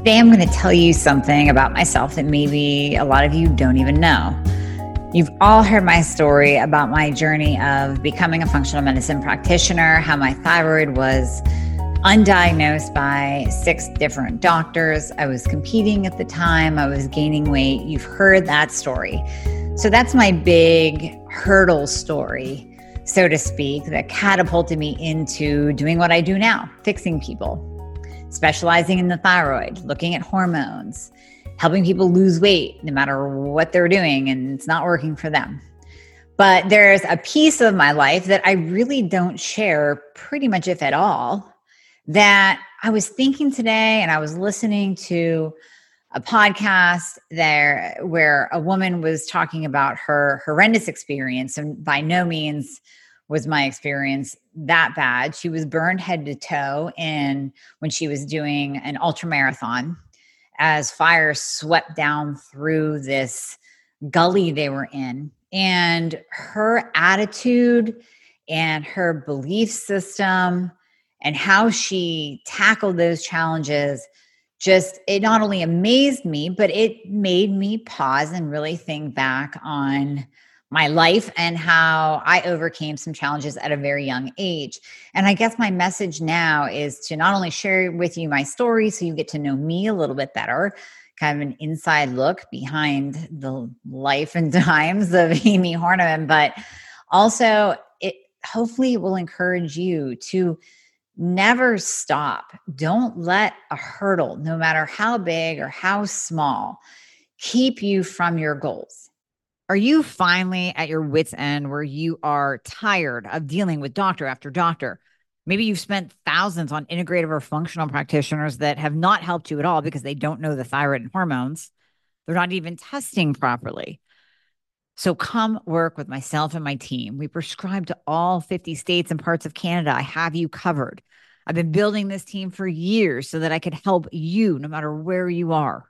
Today, I'm going to tell you something about myself that maybe a lot of you don't even know. You've all heard my story about my journey of becoming a functional medicine practitioner, how my thyroid was undiagnosed by six different doctors. I was competing at the time, I was gaining weight. You've heard that story. So that's my big hurdle story, so to speak, that catapulted me into doing what I do now, fixing people specializing in the thyroid, looking at hormones, helping people lose weight no matter what they're doing and it's not working for them. But there's a piece of my life that I really don't share pretty much, if at all, that I was thinking today and I was listening to a podcast there where a woman was talking about her horrendous experience and by no means was my experience that bad. She was burned head to toe in when she was doing an ultra marathon as fire swept down through this gully they were in. And her attitude and her belief system and how she tackled those challenges just it not only amazed me but it made me pause and really think back on my life and how I overcame some challenges at a very young age. And I guess my message now is to not only share with you my story so you get to know me a little bit better, kind of an inside look behind the life and times of Amy Hornaman, but also it hopefully will encourage you to never stop. Don't let a hurdle, no matter how big or how small, keep you from your goals are you finally at your wits' end where you are tired of dealing with doctor after doctor? Maybe you've spent thousands on integrative or functional practitioners that have not helped you at all because they don't know the thyroid and hormones. They're not even testing properly. So come work with myself and my team. We prescribe to all 50 states and parts of Canada. I have you covered. I've been building this team for years so that I could help you no matter where you are.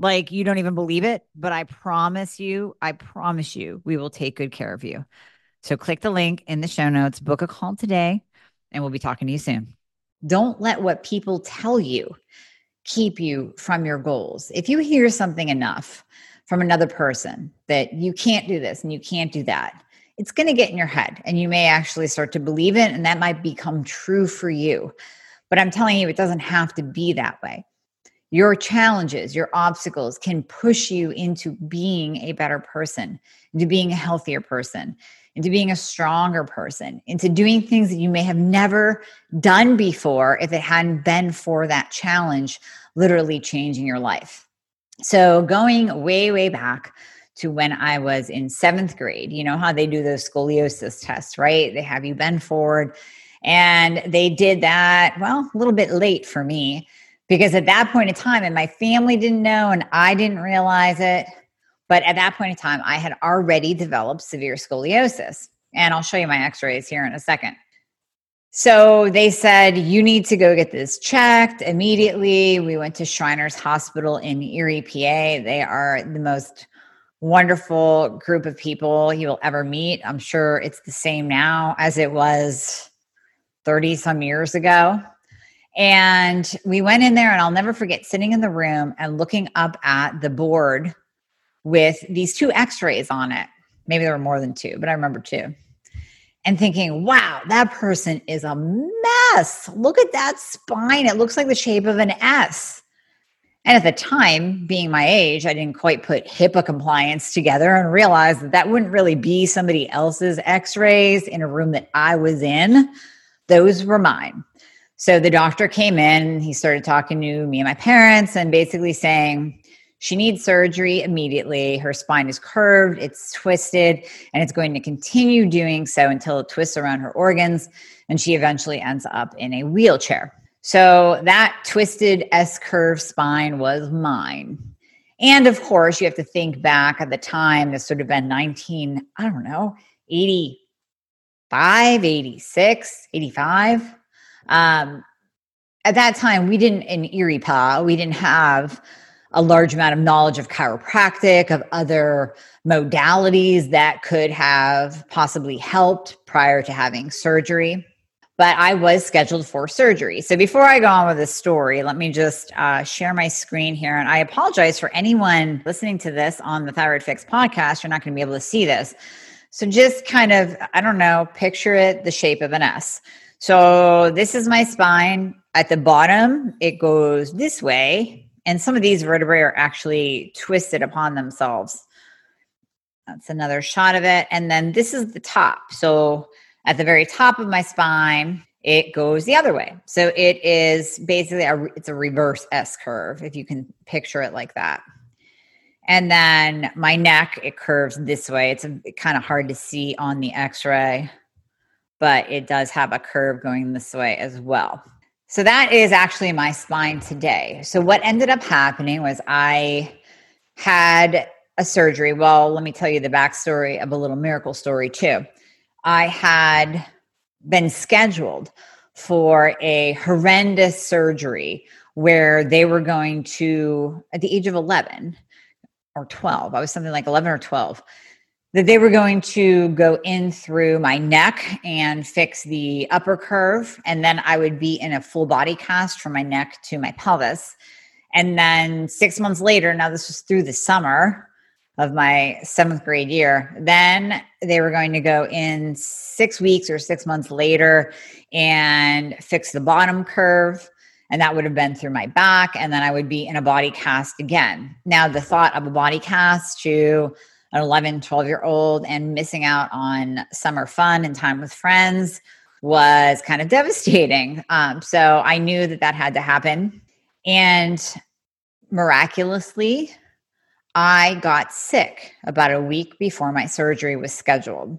like you don't even believe it, but I promise you, I promise you, we will take good care of you. So click the link in the show notes, book a call today, and we'll be talking to you soon. Don't let what people tell you keep you from your goals. If you hear something enough from another person that you can't do this and you can't do that, it's going to get in your head and you may actually start to believe it and that might become true for you. But I'm telling you, it doesn't have to be that way your challenges, your obstacles can push you into being a better person, into being a healthier person, into being a stronger person, into doing things that you may have never done before if it hadn't been for that challenge literally changing your life. So, going way, way back to when I was in seventh grade, you know how they do those scoliosis tests, right? They have you bend forward. And they did that, well, a little bit late for me because at that point in time, and my family didn't know, and I didn't realize it, but at that point in time, I had already developed severe scoliosis. And I'll show you my x rays here in a second. So they said, You need to go get this checked immediately. We went to Shriners Hospital in Erie, PA. They are the most wonderful group of people you will ever meet. I'm sure it's the same now as it was 30 some years ago. And we went in there, and I'll never forget sitting in the room and looking up at the board with these two x rays on it. Maybe there were more than two, but I remember two. And thinking, wow, that person is a mess. Look at that spine. It looks like the shape of an S. And at the time, being my age, I didn't quite put HIPAA compliance together and realize that that wouldn't really be somebody else's x rays in a room that I was in. Those were mine. So the doctor came in, he started talking to me and my parents and basically saying, she needs surgery immediately. Her spine is curved, it's twisted, and it's going to continue doing so until it twists around her organs and she eventually ends up in a wheelchair. So that twisted S curve spine was mine. And of course, you have to think back at the time, this would have been 19, I don't know, 85, 86, 85. Um, at that time, we didn't, in Erie Pa, we didn't have a large amount of knowledge of chiropractic, of other modalities that could have possibly helped prior to having surgery. But I was scheduled for surgery. So before I go on with the story, let me just uh, share my screen here. And I apologize for anyone listening to this on the Thyroid Fix podcast. You're not going to be able to see this. So just kind of, I don't know, picture it the shape of an S. So this is my spine. At the bottom, it goes this way and some of these vertebrae are actually twisted upon themselves. That's another shot of it. And then this is the top. So at the very top of my spine, it goes the other way. So it is basically a it's a reverse S curve if you can picture it like that. And then my neck it curves this way. It's kind of hard to see on the x-ray, but it does have a curve going this way as well. So that is actually my spine today. So what ended up happening was I had a surgery. Well, let me tell you the backstory of a little miracle story too. I had been scheduled for a horrendous surgery where they were going to, at the age of 11 or 12, I was something like 11 or 12, that they were going to go in through my neck and fix the upper curve. And then I would be in a full body cast from my neck to my pelvis. And then six months later, now this was through the summer of my seventh grade year, then they were going to go in six weeks or six months later and fix the bottom curve. And that would have been through my back. And then I would be in a body cast again. Now, the thought of a body cast to an 11, 12 year old and missing out on summer fun and time with friends was kind of devastating. Um, so I knew that that had to happen. And miraculously, I got sick about a week before my surgery was scheduled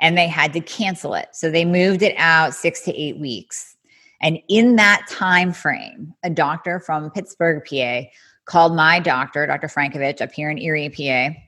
and they had to cancel it. So they moved it out 6 to 8 weeks. And in that time frame, a doctor from Pittsburgh, PA, called my doctor, Dr. Frankovich, up here in Erie, PA,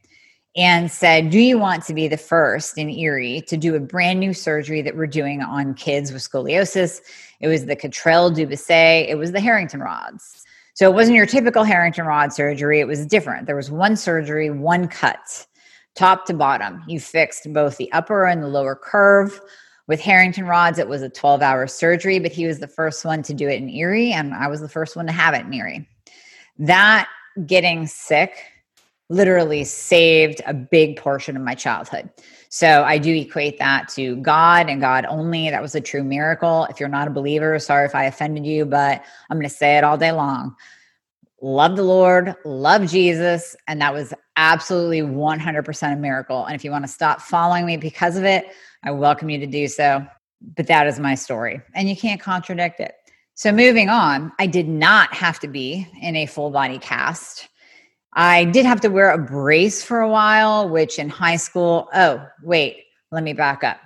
and said, Do you want to be the first in Erie to do a brand new surgery that we're doing on kids with scoliosis? It was the Cotrel Dubousset, it was the Harrington rods. So it wasn't your typical Harrington rod surgery, it was different. There was one surgery, one cut, top to bottom. You fixed both the upper and the lower curve. With Harrington rods, it was a 12 hour surgery, but he was the first one to do it in Erie, and I was the first one to have it in Erie. That getting sick literally saved a big portion of my childhood. So I do equate that to God and God only. That was a true miracle. If you're not a believer, sorry if I offended you, but I'm going to say it all day long. Love the Lord, love Jesus, and that was absolutely 100% a miracle. And if you want to stop following me because of it, I welcome you to do so. But that is my story, and you can't contradict it. So, moving on, I did not have to be in a full body cast I did have to wear a brace for a while, which in high school, oh, wait, let me back up.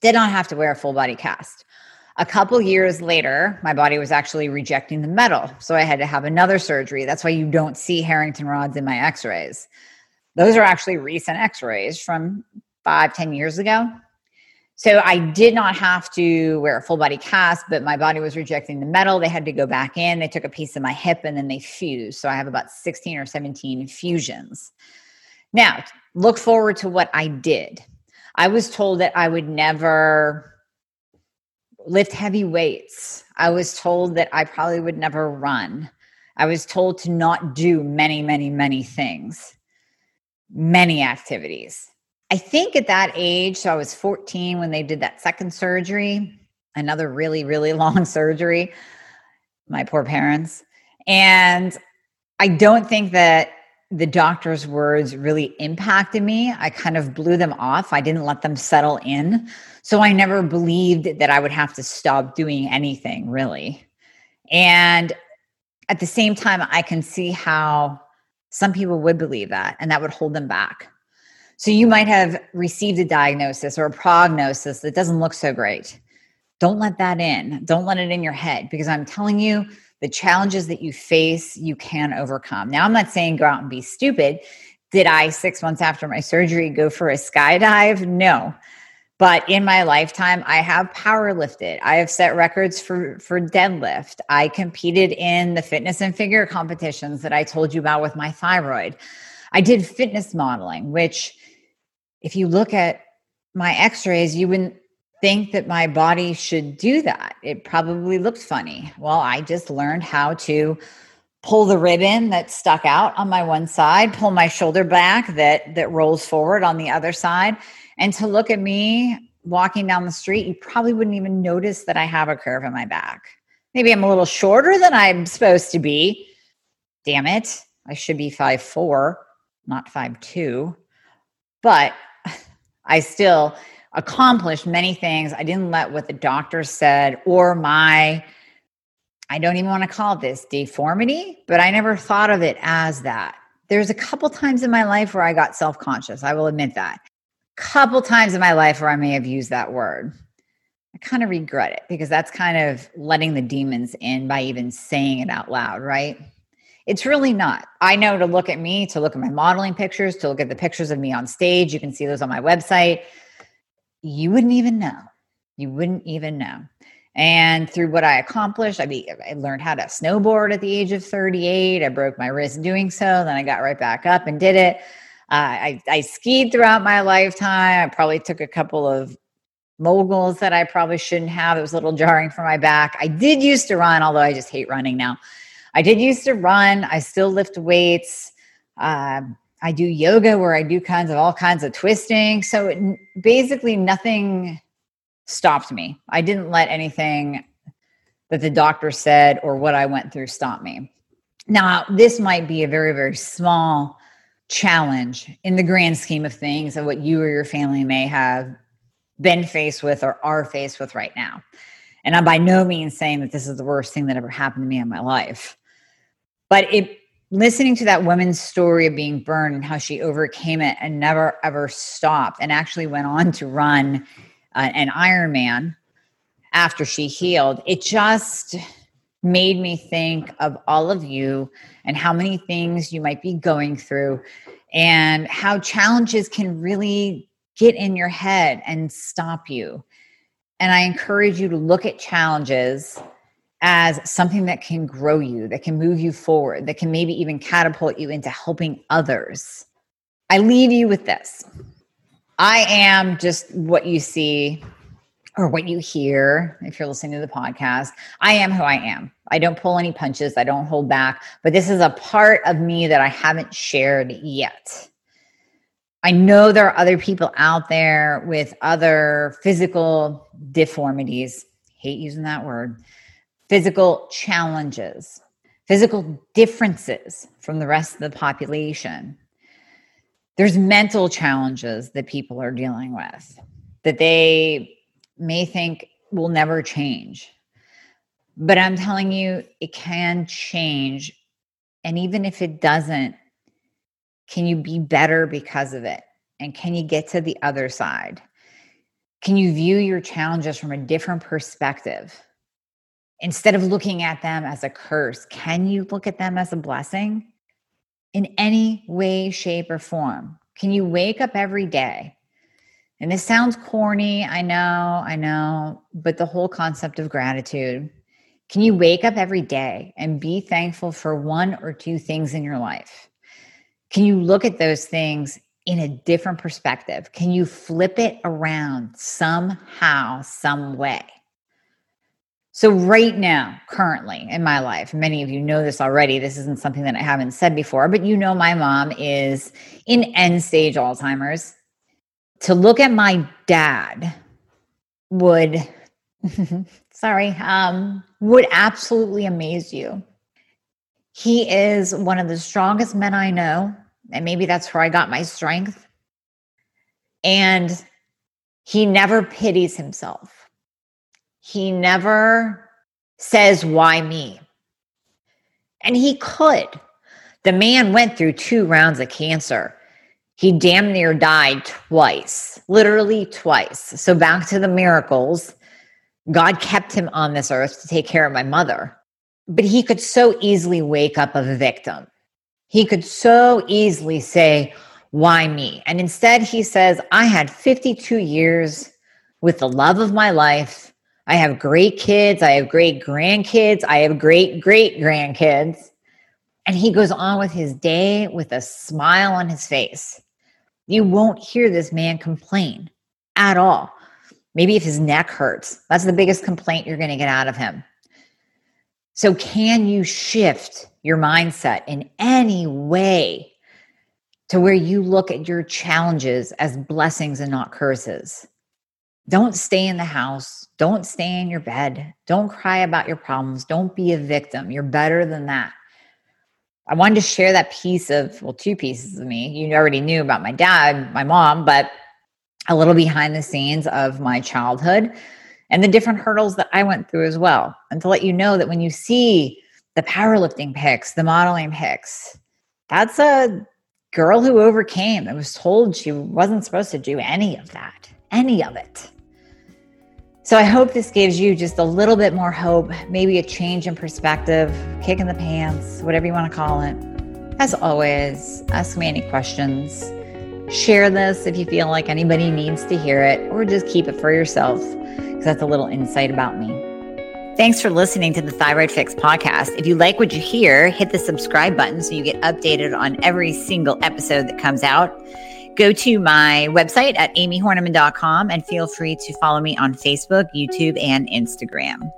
Did not have to wear a full body cast. A couple years later, my body was actually rejecting the metal. So I had to have another surgery. That's why you don't see Harrington rods in my x rays. Those are actually recent x rays from five, ten years ago. So I did not have to wear a full body cast, but my body was rejecting the metal. They had to go back in. They took a piece of my hip and then they fused. So I have about 16 or 17 fusions. Now, look forward to what I did. I was told that I would never lift heavy weights. I was told that I probably would never run. I was told to not do many, many, many things, many activities. I think at that age, so I was 14 when they did that second surgery, another really, really long surgery. My poor parents. And I don't think that the doctor's words really impacted me. I kind of blew them off. I didn't let them settle in. So I never believed that I would have to stop doing anything really. And at the same time, I can see how some people would believe that and that would hold them back. So you might have received a diagnosis or a prognosis that doesn't look so great. Don't let that in. Don't let it in your head because I'm telling you, the challenges that you face, you can overcome. Now, I'm not saying go out and be stupid. Did I, six months after my surgery, go for a skydive? No. But in my lifetime, I have power lifted. I have set records for, for deadlift. I competed in the fitness and figure competitions that I told you about with my thyroid. I did fitness modeling, which, if you look at my x rays, you wouldn't think that my body should do that. It probably looks funny. Well, I just learned how to pull the ribbon that stuck out on my one side, pull my shoulder back that that rolls forward on the other side, and to look at me walking down the street, you probably wouldn't even notice that I have a curve in my back. Maybe I'm a little shorter than I'm supposed to be. Damn it. I should be five four, not five two. But I still accomplished many things. I didn't let what the doctor said or my, I don't even want to call this deformity, but I never thought of it as that. There's a couple times in my life where I got self conscious. I will admit that. A Couple times in my life where I may have used that word. I kind of regret it because that's kind of letting the demons in by even saying it out loud, right? It's really not. I know to look at me, to look at my modeling pictures, to look at the pictures of me on stage. You can see those on my website you wouldn't even know. You wouldn't even know. And through what I accomplished, I, be, I learned how to snowboard at the age of 38. I broke my wrist doing so. Then I got right back up and did it. Uh, I, I skied throughout my lifetime. I probably took a couple of moguls that I probably shouldn't have. It was a little jarring for my back. I did used to run, although I just hate running now. I did used to run. I still lift weights. Uh, I do yoga where I do kinds of all kinds of twisting. So it, basically, nothing stopped me. I didn't let anything that the doctor said or what I went through stop me. Now, this might be a very, very small challenge in the grand scheme of things of what you or your family may have been faced with or are faced with right now. And I'm by no means saying that this is the worst thing that ever happened to me in my life. But it listening to that woman's story of being burned and how she overcame it and never ever stopped and actually went on to run uh, an Ironman after she healed, it just made me think of all of you and how many things you might be going through and how challenges can really get in your head and stop you. And I encourage you to look at challenges as something that can grow you, that can move you forward, that can maybe even catapult you into helping others. I leave you with this. I am just what you see or what you hear if you're listening to the podcast. I am who I am. I don't pull any punches, I don't hold back, but this is a part of me that I haven't shared yet. I know there are other people out there with other physical deformities. Hate using that word physical challenges, physical differences from the rest of the population. There's mental challenges that people are dealing with that they may think will never change. But I'm telling you, it can change. And even if it doesn't, can you be better because of it? And can you get to the other side? Can you view your challenges from a different perspective? Instead of looking at them as a curse, can you look at them as a blessing in any way, shape, or form? Can you wake up every day? And this sounds corny, I know, I know, but the whole concept of gratitude. Can you wake up every day and be thankful for one or two things in your life? Can you look at those things in a different perspective? Can you flip it around somehow, some way? So, right now, currently in my life, many of you know this already. This isn't something that I haven't said before, but you know, my mom is in end stage Alzheimer's. To look at my dad would, sorry, um, would absolutely amaze you. He is one of the strongest men I know. And maybe that's where I got my strength. And he never pities himself he never says, Why me? And he could. The man went through two rounds of cancer. He damn near died twice, literally twice. So, back to the miracles. God kept him on this earth to take care of my mother. But he could so easily wake up a victim. He could so easily say, Why me? And instead, he says, I had 52 years with the love of my life. I have great kids. I have great grandkids. I have great great grandkids. And he goes on with his day with a smile on his face. You won't hear this man complain at all. Maybe if his neck hurts, that's the biggest complaint you're going to get out of him. So, can you shift your mindset in any way to where you look at your challenges as blessings and not curses? Don't stay in the house. Don't stay in your bed. Don't cry about your problems. Don't be a victim. You're better than that. I wanted to share that piece of, well, two pieces of me. You already knew about my dad, my mom, but a little behind the scenes of my childhood and the different hurdles that I went through as well. And to let you know that when you see the powerlifting pics, the modeling pics, that's a girl who overcame and was told she wasn't supposed to do any of that, any of it. So I hope this gives you just a little bit more hope, maybe a change in perspective, kick in the pants, whatever you want to call it. As always, ask me any questions. Share this if you feel like anybody needs to hear it, or just keep it for yourself, because that's a little insight about me. Thanks for listening to the Thyroid Fix podcast. If you like what you hear, hit the subscribe button so you get updated on every single episode that comes out. Go to my website at amyhornaman.com and feel free to follow me on Facebook, YouTube, and Instagram.